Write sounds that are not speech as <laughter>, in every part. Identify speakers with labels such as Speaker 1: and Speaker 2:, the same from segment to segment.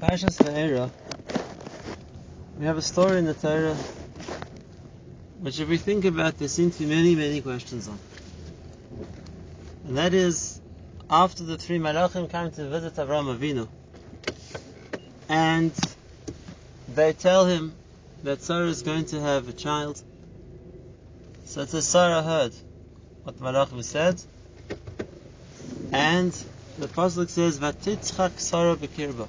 Speaker 1: Parshas Vayera, we have a story in the Torah which, if we think about, there seem to be many, many questions on. And that is, after the three Malachim come to visit Avram Avinu, and they tell him that Sarah is going to have a child. So Sarah heard what the Malachim said, and the Pasuk says, "Vatitzchak Sarah bekirba."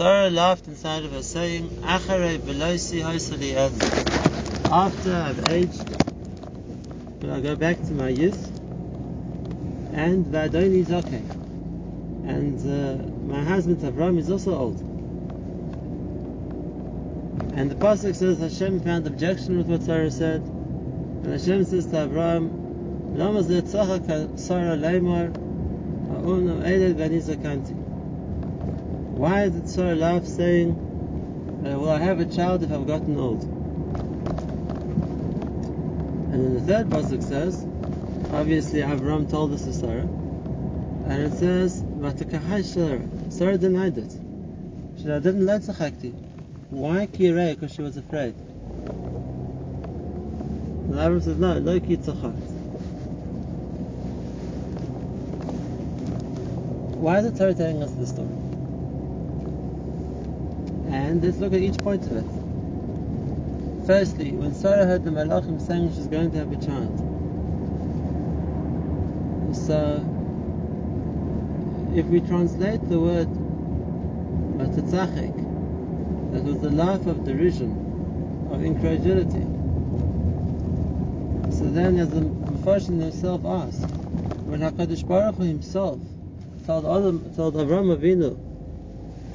Speaker 1: Sarah laughed inside of her, saying, After I've aged, will I go back to my youth? And Vadoni Zokeh. And uh, my husband Avram is also old. And the Pasuk says Hashem found objection with what Sarah said. And Hashem says to Avram, Lama Sarah Leimar, Ha'unam Eiled Vanizakanti. Why is it so love saying, uh, Will I have a child if I've gotten old? And then the third pasuk says, obviously Avram told this to Sarah, and it says, Sarah. Sarah denied it. She said, I didn't let Tzachakti. Why Kirei? Because she was afraid. And Avram says, No, lo ki Why is the Torah telling us this story? And let's look at each point of it. Firstly, when Sarah heard the Malachim saying she's going to have a child, so if we translate the word matatzachik, that was the laugh of derision, of incredulity. So then, as the Mepharshim himself asked, when Hakadosh Baruch Hu himself told Adam, told Avram Avinu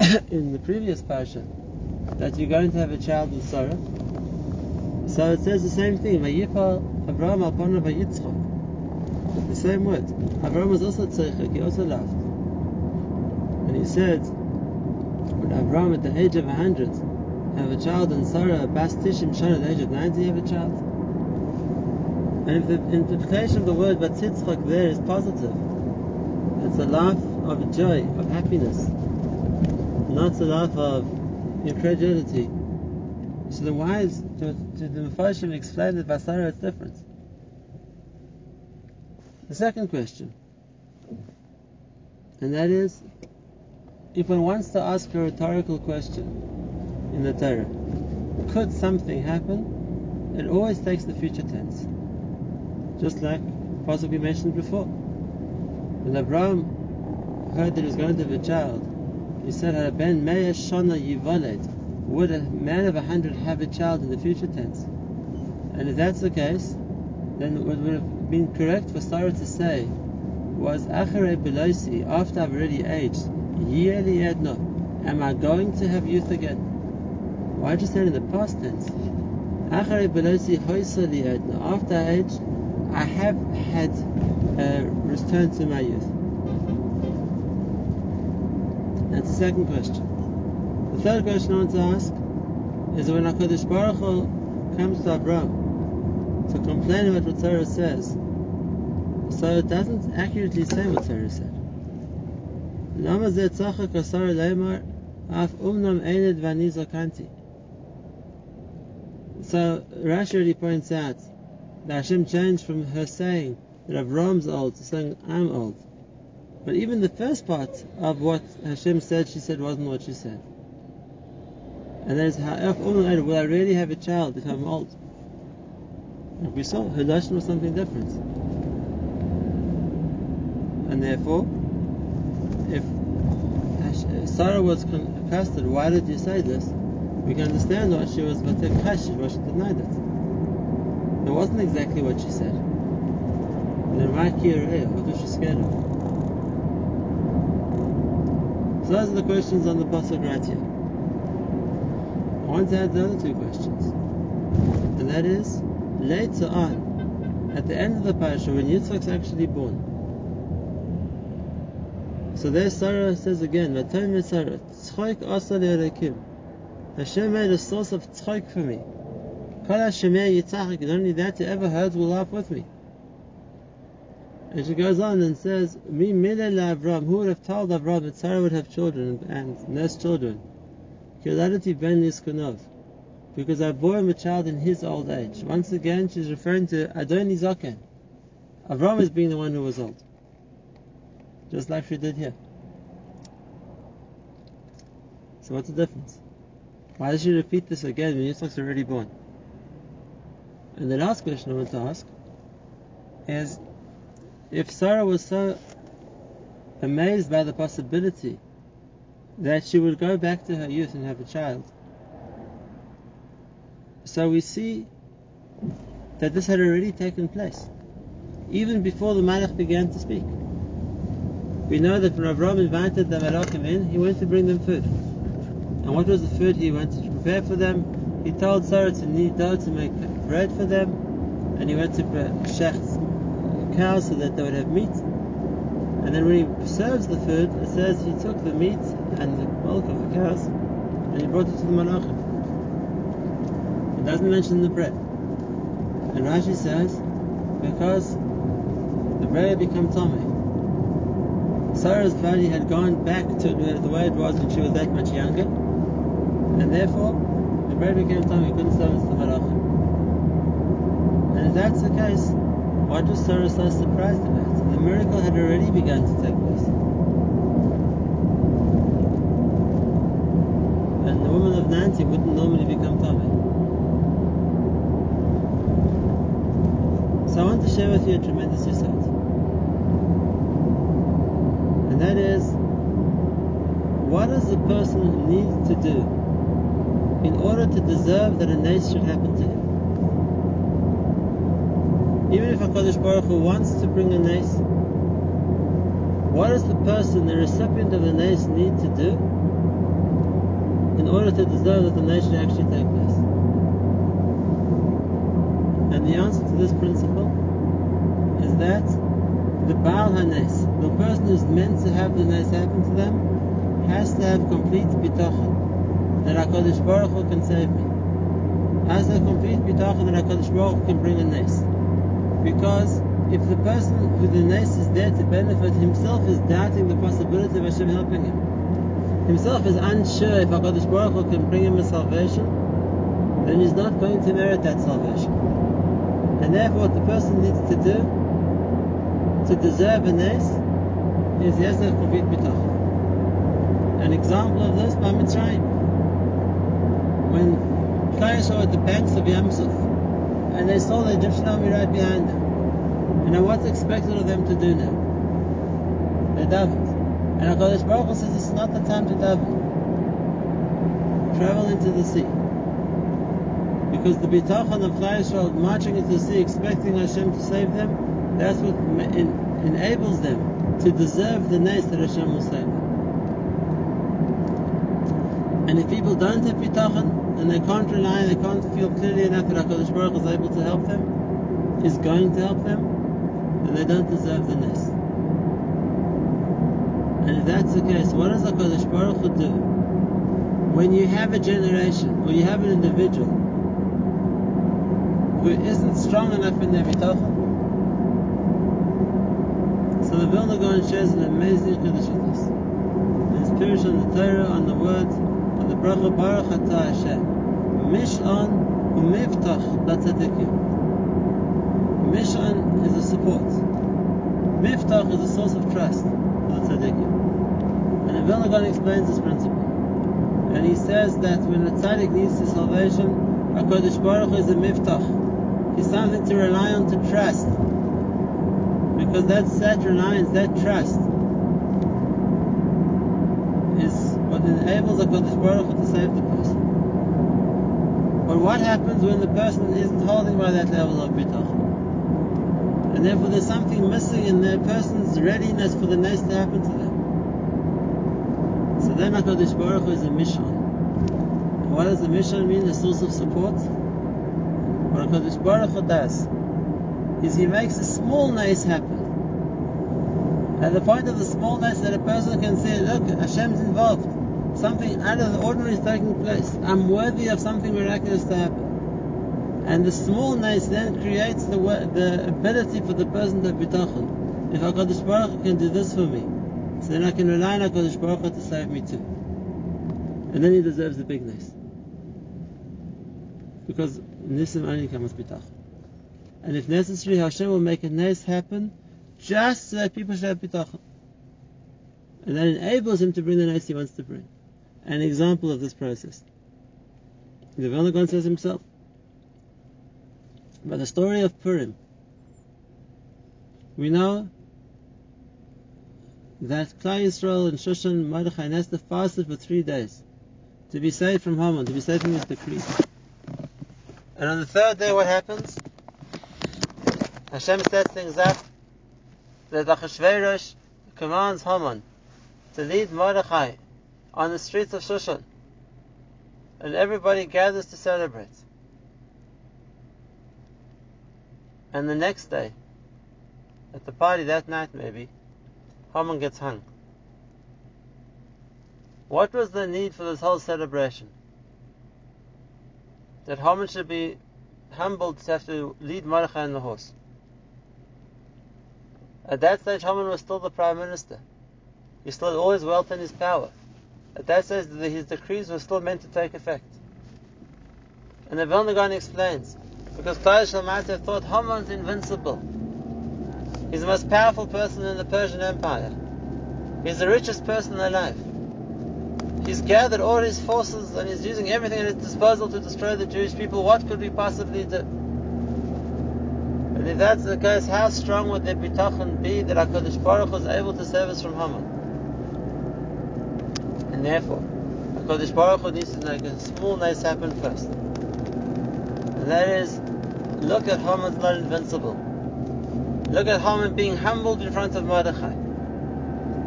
Speaker 1: <coughs> in the previous parasha that you're going to have a child with Sarah. So it says the same thing. Abraham. The same word. Abraham was also tzeichak. He also laughed, and he said, when Abraham at the age of a hundred have a child, and Sarah Bas Tishim Shana at the age of ninety have a child. And if the interpretation of the word Vatzitzchak there is positive, it's a laugh of joy, of happiness not a laugh of incredulity. So then why is, to, to the Mepharshim explain that Basara is different? The second question, and that is, if one wants to ask a rhetorical question in the Torah, could something happen? It always takes the future tense. Just like possibly mentioned before. When Abraham heard that he was going to have a child, he said, Ben Me'ah Shana Yivaled. Would a man of a hundred have a child in the future tense? And if that's the case, then what would have been correct for Sarah to say was Achere Belosi, after I've already aged, Yeli Edna, am I going to have youth again? Why did just say in the past tense? Achere Belosi Edna, after I aged, I have had uh, return to my youth. That's second question. The third question I want to ask is when HaKadosh Baruch Hu comes to Abraham to complain about what Torah says, so it doesn't accurately say what Torah said. So Rashi already points out that Hashem changed from her saying that Avram's old to saying I'm old. But even the first part of what Hashem said, she said wasn't what she said. And that is, oh, oh, will I really have a child if I'm old? we saw, her lashon was something different. And therefore, if uh, Sarah was casted, why did you say this? We can understand why she was Vatekash, why she denied it. It wasn't exactly what she said. And then why eh, What was she scared of? So those are the questions on the pasuk right here. I want to add the other two questions, and that is later on, at the end of the parasha, when Yitzchak's actually born. So there Sarah says again. Hashem made a source of tzchoik for me. Kol Hashem Yitzchak, not only that, whoever heard will laugh with me. And she goes on and says, Mi Avram, who would have told Avram that Sarah would have children and nurse children? Ben. Because I bore him a child in his old age. Once again, she's referring to Adoni Zaken. Avram is being the one who was old. Just like she did here. So what's the difference? Why does she repeat this again when Yitzchak's already born? And the last question I want to ask is if Sarah was so amazed by the possibility that she would go back to her youth and have a child, so we see that this had already taken place, even before the Malach began to speak. We know that when Avram invited the Malachim in, he went to bring them food. And what was the food he went to prepare for them? He told Sarah to knead dough to make bread for them, and he went to shecht cows so that they would have meat. And then when he serves the food, it says he took the meat and the milk of the cows and he brought it to the malachim. It doesn't mention the bread. And Rashi says, because the bread had become tamei. Sarah's body had gone back to the way it was when she was that much younger, and therefore the bread became tamei, couldn't serve it to the malachim. And if that's the case, what was Sarah so surprised about? it? The miracle had already begun to take place. And the woman of Nancy wouldn't normally become tamei. So I want to share with you a tremendous insight. And that is, what does the person need to do in order to deserve that a nace should happen to him? Even if HaKadosh Baruch Hu wants to bring a nace, what does the person, the recipient of the nace, need to do in order to deserve that the nace should actually take place? And the answer to this principle is that the Baal HaNes, the person who's meant to have the nace happen to them, has to have complete bitachon that HaKadosh Baruch Hu can save me. Has a complete bitachon that HaKadosh Baruch Hu can bring a nace. Because if the person with the nace is there to benefit, himself is doubting the possibility of Hashem helping him. Himself is unsure if HaKadosh Baruch Hu can bring him a salvation, then he's not going to merit that salvation. And therefore what the person needs to do to deserve a nace is he has to complete. An example of this by Mitzrayim. When Klal were at the banks of Yamsuf, and they saw the Egyptian army right behind them. And now what's expected of them to do now? They davened. And HaKadosh Baruch says this is not the time to daven. Travel into the sea. Because the bitachon of Klal marching into the sea expecting Hashem to save them, that's what enables them to deserve the nace that Hashem will save them. And if people don't have bitachon, and they can't rely, they can't feel clearly enough that HaKadosh Baruch is able to help them, is going to help them, and they don't deserve the nace. And if that's the case, what does HaKadosh Baruch Hu do? When you have a generation, or you have an individual, who isn't strong enough in their bitachon, so the Vilna Gaon shares an amazing chiddush with us. His Peirush on the Torah, on the words, on the bracha Baruch Atah Hashem. Mish'an u'mivtach latzadikim. Mish'an is a support. Mivtach is a source of trust for the tzaddikim. And the Vilna Gaon explains this principle. And he says that when a tzaddik needs his salvation, HaKadosh Baruch is a mivtach. He's something to rely on, to trust. Because that's that reliance, that trust, is what enables HaKadosh Baruch to save the person. But what happens when the person isn't holding by that level of bitachon? And therefore there's something missing in the person's readiness for the next to happen to them. So then HaKadosh Baruch Hu is a mish'an. What does the mish'an mean? A source of support? What HaKadosh Baruch Hu does is He makes a small nace happen. At the point of the small nace that a person can say, look, Hashem's involved something out of the ordinary is taking place. I'm worthy of something miraculous to happen. And the smallness then creates the, the ability for the person to be bitachon. if HaKadosh Baruch can do this for me, so then I can rely on HaKadosh Baruch to save me too. And then he deserves the big nace. Because Nisim only comes bitach. And if necessary, Hashem will make a nace happen just so that people should have bitachon. And that enables him to bring the nace he wants to bring. An example of this process. The Vilna says himself. By the story of Purim, we know that Klal Yisrael and Shushan Mordechai Esther fasted for three days to be saved from Haman, to be saved from his decree. And on the third day, what happens? Hashem sets things up that Achashverosh commands Haman to lead Mordechai on the streets of Shushan. And everybody gathers to celebrate. And the next day, at the party that night maybe, Haman gets hung. What was the need for this whole celebration? That Haman should be humbled to have to lead Mordechai on the horse. At that stage, Haman was still the prime minister. He still had all his wealth and his power. At that his decrees were still meant to take effect. And the Vilna Gaon explains, because Klal have thought Haman's invincible. He's the most powerful person in the Persian Empire. He's the richest person alive. He's gathered all his forces and he's using everything at his disposal to destroy the Jewish people. What could we possibly do? And if that's the case, how strong would their bitachon be that HaKadosh Baruch was able to save us from Haman? And therefore, HaKadosh Baruch Hu needs to make a small nace happen first. And that is, look at Haman's not invincible. Look at Haman being humbled in front of Mordechai.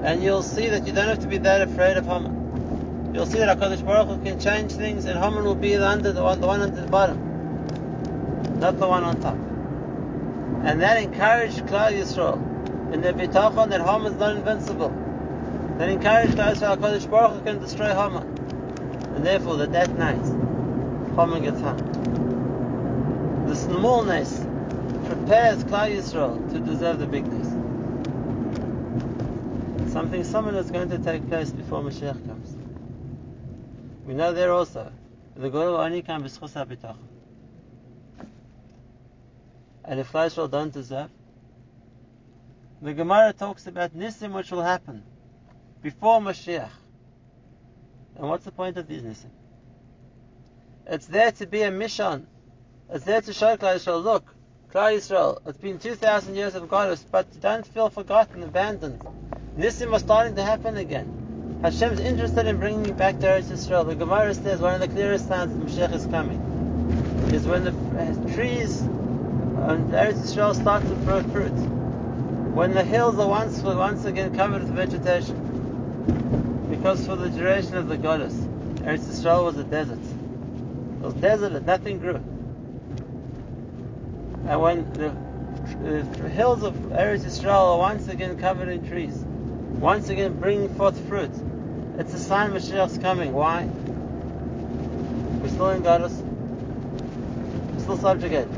Speaker 1: And you'll see that you don't have to be that afraid of Haman. You'll see that HaKadosh Baruch Hu can change things and Haman will be the, under, the, one, the one under the bottom. Not the one on top. And that encouraged Klal Yisrael in their bitachon that Haman is not invincible. That encouraged Klal HaKadosh Baruch Hu can destroy Haman. And therefore that that night, Haman gets hung. The smallness prepares Klal Yisrael to deserve the bigness. Something similar is going to take place before Mashiach comes. We know there also the goal only can be bitachon. And if Klal Yisrael don't deserve, the Gemara talks about nisim which will happen before Mashiach. And what's the point of these nisim? It's there to be a mish'an. It's there to show Klal Yisrael, look, Klal Yisrael, it's been 2,000 years of golus, but don't feel forgotten, abandoned. Nisim are starting to happen again. Hashem's interested in bringing you back to Eretz Yisrael. The Gemara says one of the clearest signs that Mashiach is coming is when the uh, trees and Eretz Yisrael start to throw fruit. When the hills are once once again covered with vegetation. Because for the duration of the golus, Eretz Yisrael was a desert. It was desolate, nothing grew. And when the, the hills of Eretz Yisrael are once again covered in trees, once again bringing forth fruit, it's a sign Mashiach's coming. Why? We're still in golus. We're still subjugated.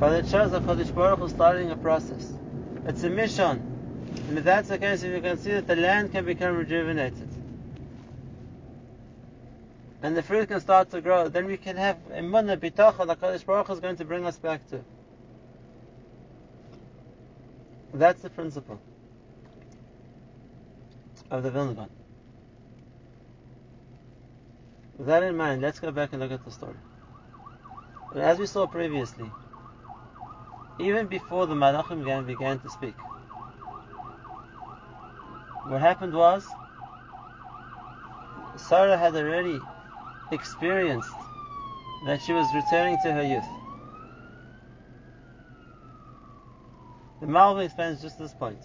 Speaker 1: But it shows that Kodesh Baruch Hu starting a process. It's a mish'an. And if that's the case, you can see that the land can become rejuvenated. And the fruit can start to grow, then we can have emunah, bitachon, that Kodesh Baruch is going to bring us back to. That's the principle of the Vilna Gaon. With that in mind, let's go back and look at the story. As we saw previously, even before the Malachim began, began to speak, what happened was Sarah had already experienced that she was returning to her youth. The Malbim explains just this point.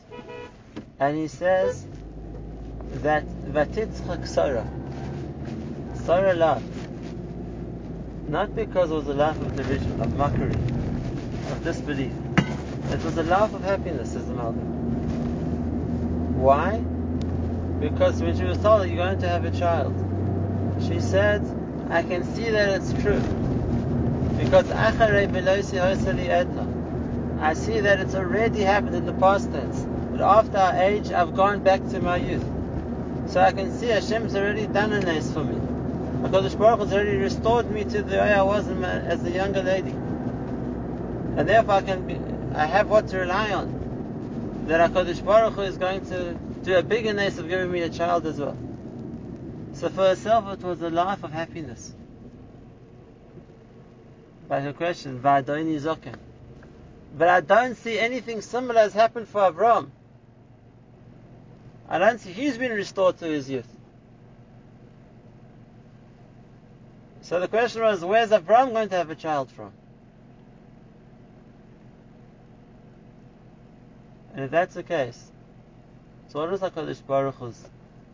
Speaker 1: And he says that Vatitzchak Sarah, Sarah laughed. Not because it was a laugh of derision, of mockery, of disbelief. It was a laugh of happiness, says the Malbim. Why? Because when she was told that you're going to have a child, she said, I can see that it's true. Because. I see that it's already happened in the past tense. But after our age, I've gone back to my youth. So I can see Hashem's already done a nace for me. HaKadosh Baruch has already restored me to the way I was my, as a younger lady. And therefore I can be, I have what to rely on. That HaKadosh Baruch Hu is going to do a bigger nace of giving me a child as well. So for herself it was a life of happiness. By her question, Va'adoni Zoken. But I don't see anything similar has happened for Abraham. I don't see he's been restored to his youth. So the question was, where's Abraham going to have a child from? And if that's the case, so what was HaKadosh Baruch Hu's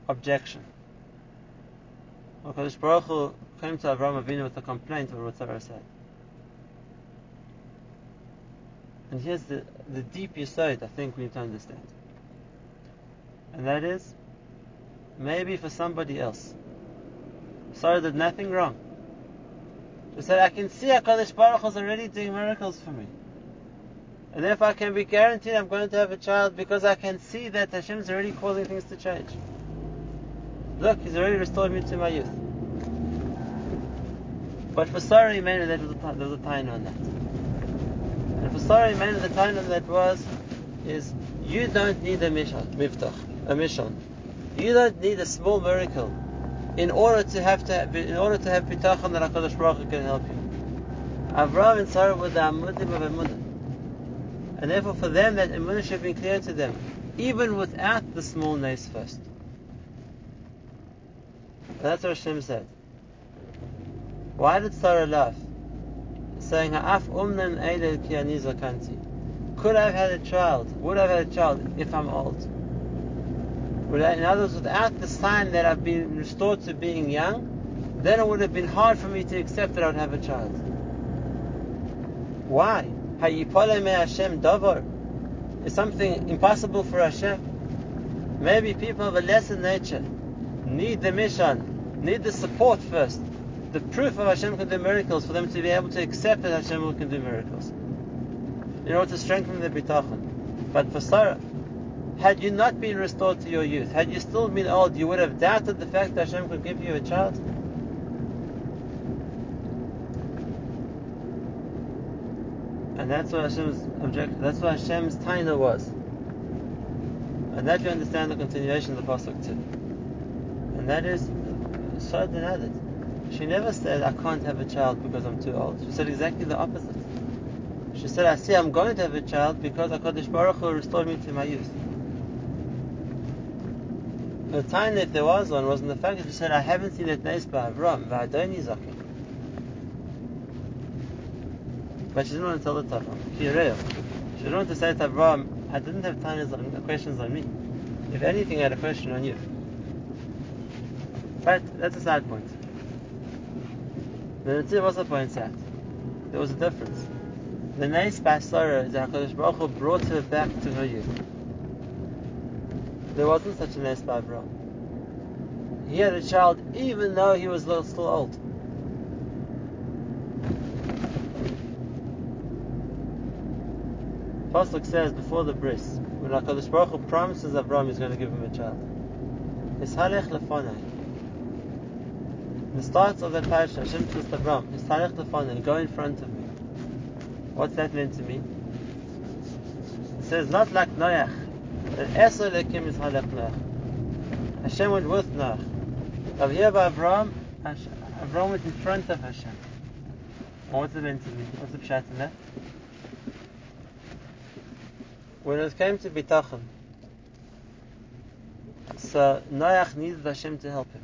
Speaker 1: objection? HaKadosh Baruch Hu came to Abraham Avinu with a complaint of what Sarah said. And here's the, the deep yesod I think we need to understand. And that is, maybe for somebody else, Sarah did nothing wrong. She said, I can see HaKadosh Baruch Hu is already doing miracles for me. And if I can be guaranteed I'm going to have a child because I can see that Hashem is already causing things to change. Look, He's already restored me to my youth. But for Sarah Imenu, there was a, there was a taina that. And for Sarah Imenu, the taina that was, is you don't need a mivtach, a mish'an. You don't need a small miracle in order to have to have, in order to have bitachon that Hakadosh Baruch Hu can help you. Avraham and Sarah were the amudim of emunah, and therefore for them that emunah should be clear to them, even without the small nace first. That's what Hashem said. Why did Sarah laugh? Saying, "Ha'af umnan zakanti." Could I have had a child? Would I have had a child if I'm old? In other words, without the sign that I've been restored to being young, then it would have been hard for me to accept that I would have a child. Why? Hashem davar is something impossible for Hashem. Maybe people of a lesser nature need the mish'an, need the support first, the proof of Hashem can do miracles for them to be able to accept that Hashem can do miracles. In order to strengthen their bitachon. But for Sarah, had you not been restored to your youth, had you still been old, you would have doubted the fact that Hashem could give you a child? And that's what Hashem's objective, that's what Hashem's taina was. And that you understand the continuation of the Pasuk too. And that is, Shad added. She never said, I can't have a child because I'm too old. She said exactly the opposite. She said, I see I'm going to have a child because HaKadosh Baruch Hu restored me to my youth. The taina if there was one was in the fact that she said, I haven't seen that nace by Avram. But she didn't want to tell the Tavram. She didn't want to say to Avram, I didn't have taina questions on me. If anything, I had a question on you. But that's a side point. The Netziv also points out there was a difference. The nace by Sarah is Baruch brought her back to her youth. There wasn't such a by Abraham. He had a child even though he was still old. Pasuk says before the bris, when HaKadosh Baruch Hu promises Abraham he's going to give him a child. it's Ishalech lefonai. The start of that parasha, Hashem says to Abraham, Ishalech lefonai, go in front of me. What's that meant to me? It says not like Noach, Es HaElokim is Halech Noach. Hashem went with Noach. Over here by Avram, Avram went in front of Hashem. what's it meant to mean? What's the pshat in that? When it came to Bitachon, so Noach needed Hashem to help him.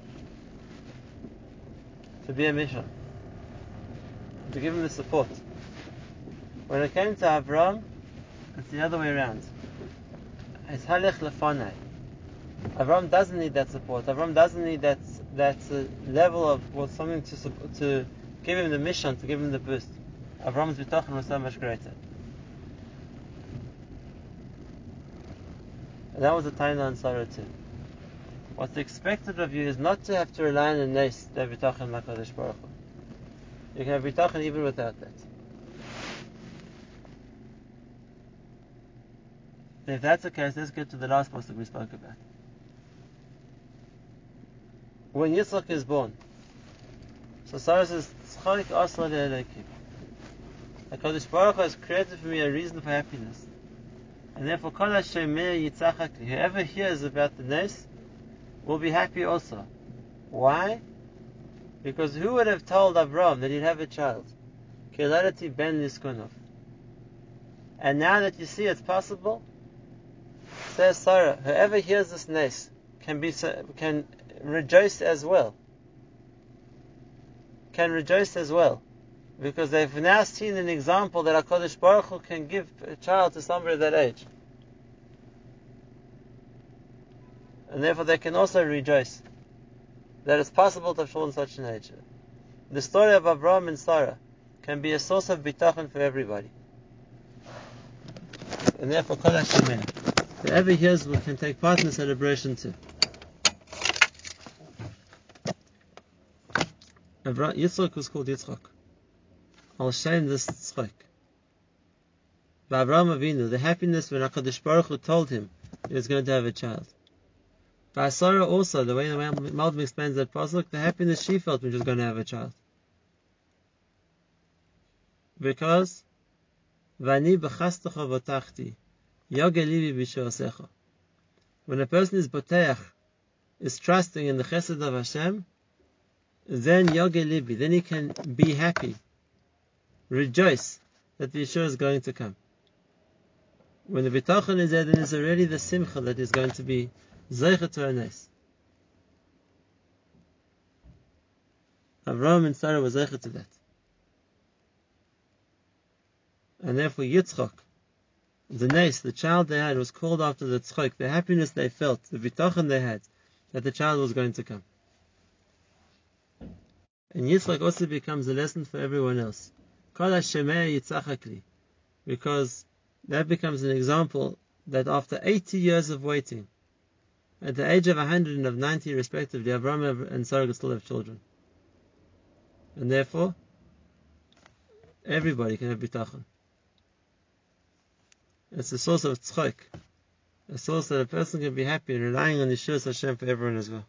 Speaker 1: To be a mish'an. To give him the support. When it came to Avram, it's the other way around. It's halech lefanai. Avram doesn't need that support. Avram doesn't need that that uh, level of well, something to to give him the mish'an, to give him the boost. Avram's bitachon was so much greater. And that was the on Sarah too. What's expected of you is not to have to rely on a nes to have bitachon like Baruch Hu. You can have bitachon even without that. If that's the case, let's get to the last pasuk we spoke about. When Yitzchak is born, so Sarah says, "Tzchalik asla le'elekim." HaKadosh Baruch Hu has created for me a reason for happiness. And therefore, Kol whoever hears about the Nes will be happy also. Why? Because who would have told Avram that he'd have a child? Ben. And now that you see it's possible, says Sarah, whoever hears this Nes can be can rejoice as well. Can rejoice as well. Because they've now seen an example that HaKadosh Baruch Hu can give a child to somebody that age. And therefore they can also rejoice that it's possible to have children such an age. The story of Abraham and Sarah can be a source of bitachon for everybody. And therefore, Kol Whoever hears will can take part in the celebration too. Yitzchak was called Yitzchak. Al Shem this Tzchak. By Avraham Avinu, the happiness when HaKadosh Baruch Hu told him he was going to have a child. By Sarah also, the way the Malbim explains that pasuk, the happiness she felt when she was going to have a child. Because Vani b'chastecha v'tachti yogelivi b'shosecha. When a person is boteach, is trusting in the chesed of Hashem, then yogelibi, then he can be happy, rejoice that the Yeshua is going to come. When the bitachon is there, then it's already the simcha that is going to be Zeicha to Anes. Avraham and Sarah were Zeicha to that. And therefore Yitzchak, the Nes, the child they had, was called after the tzchok, the happiness they felt, the vitachon they had, that the child was going to come. And Yitzchak also becomes a lesson for everyone else. Because that becomes an example that after 80 years of waiting, at the age of 100 and of 90 respectively, Abraham and Sarah still have children. And therefore, everybody can have bitachon. It's a source of tzchok, a source that a person can be happy relying on the Yeshua Hashem for everyone as well.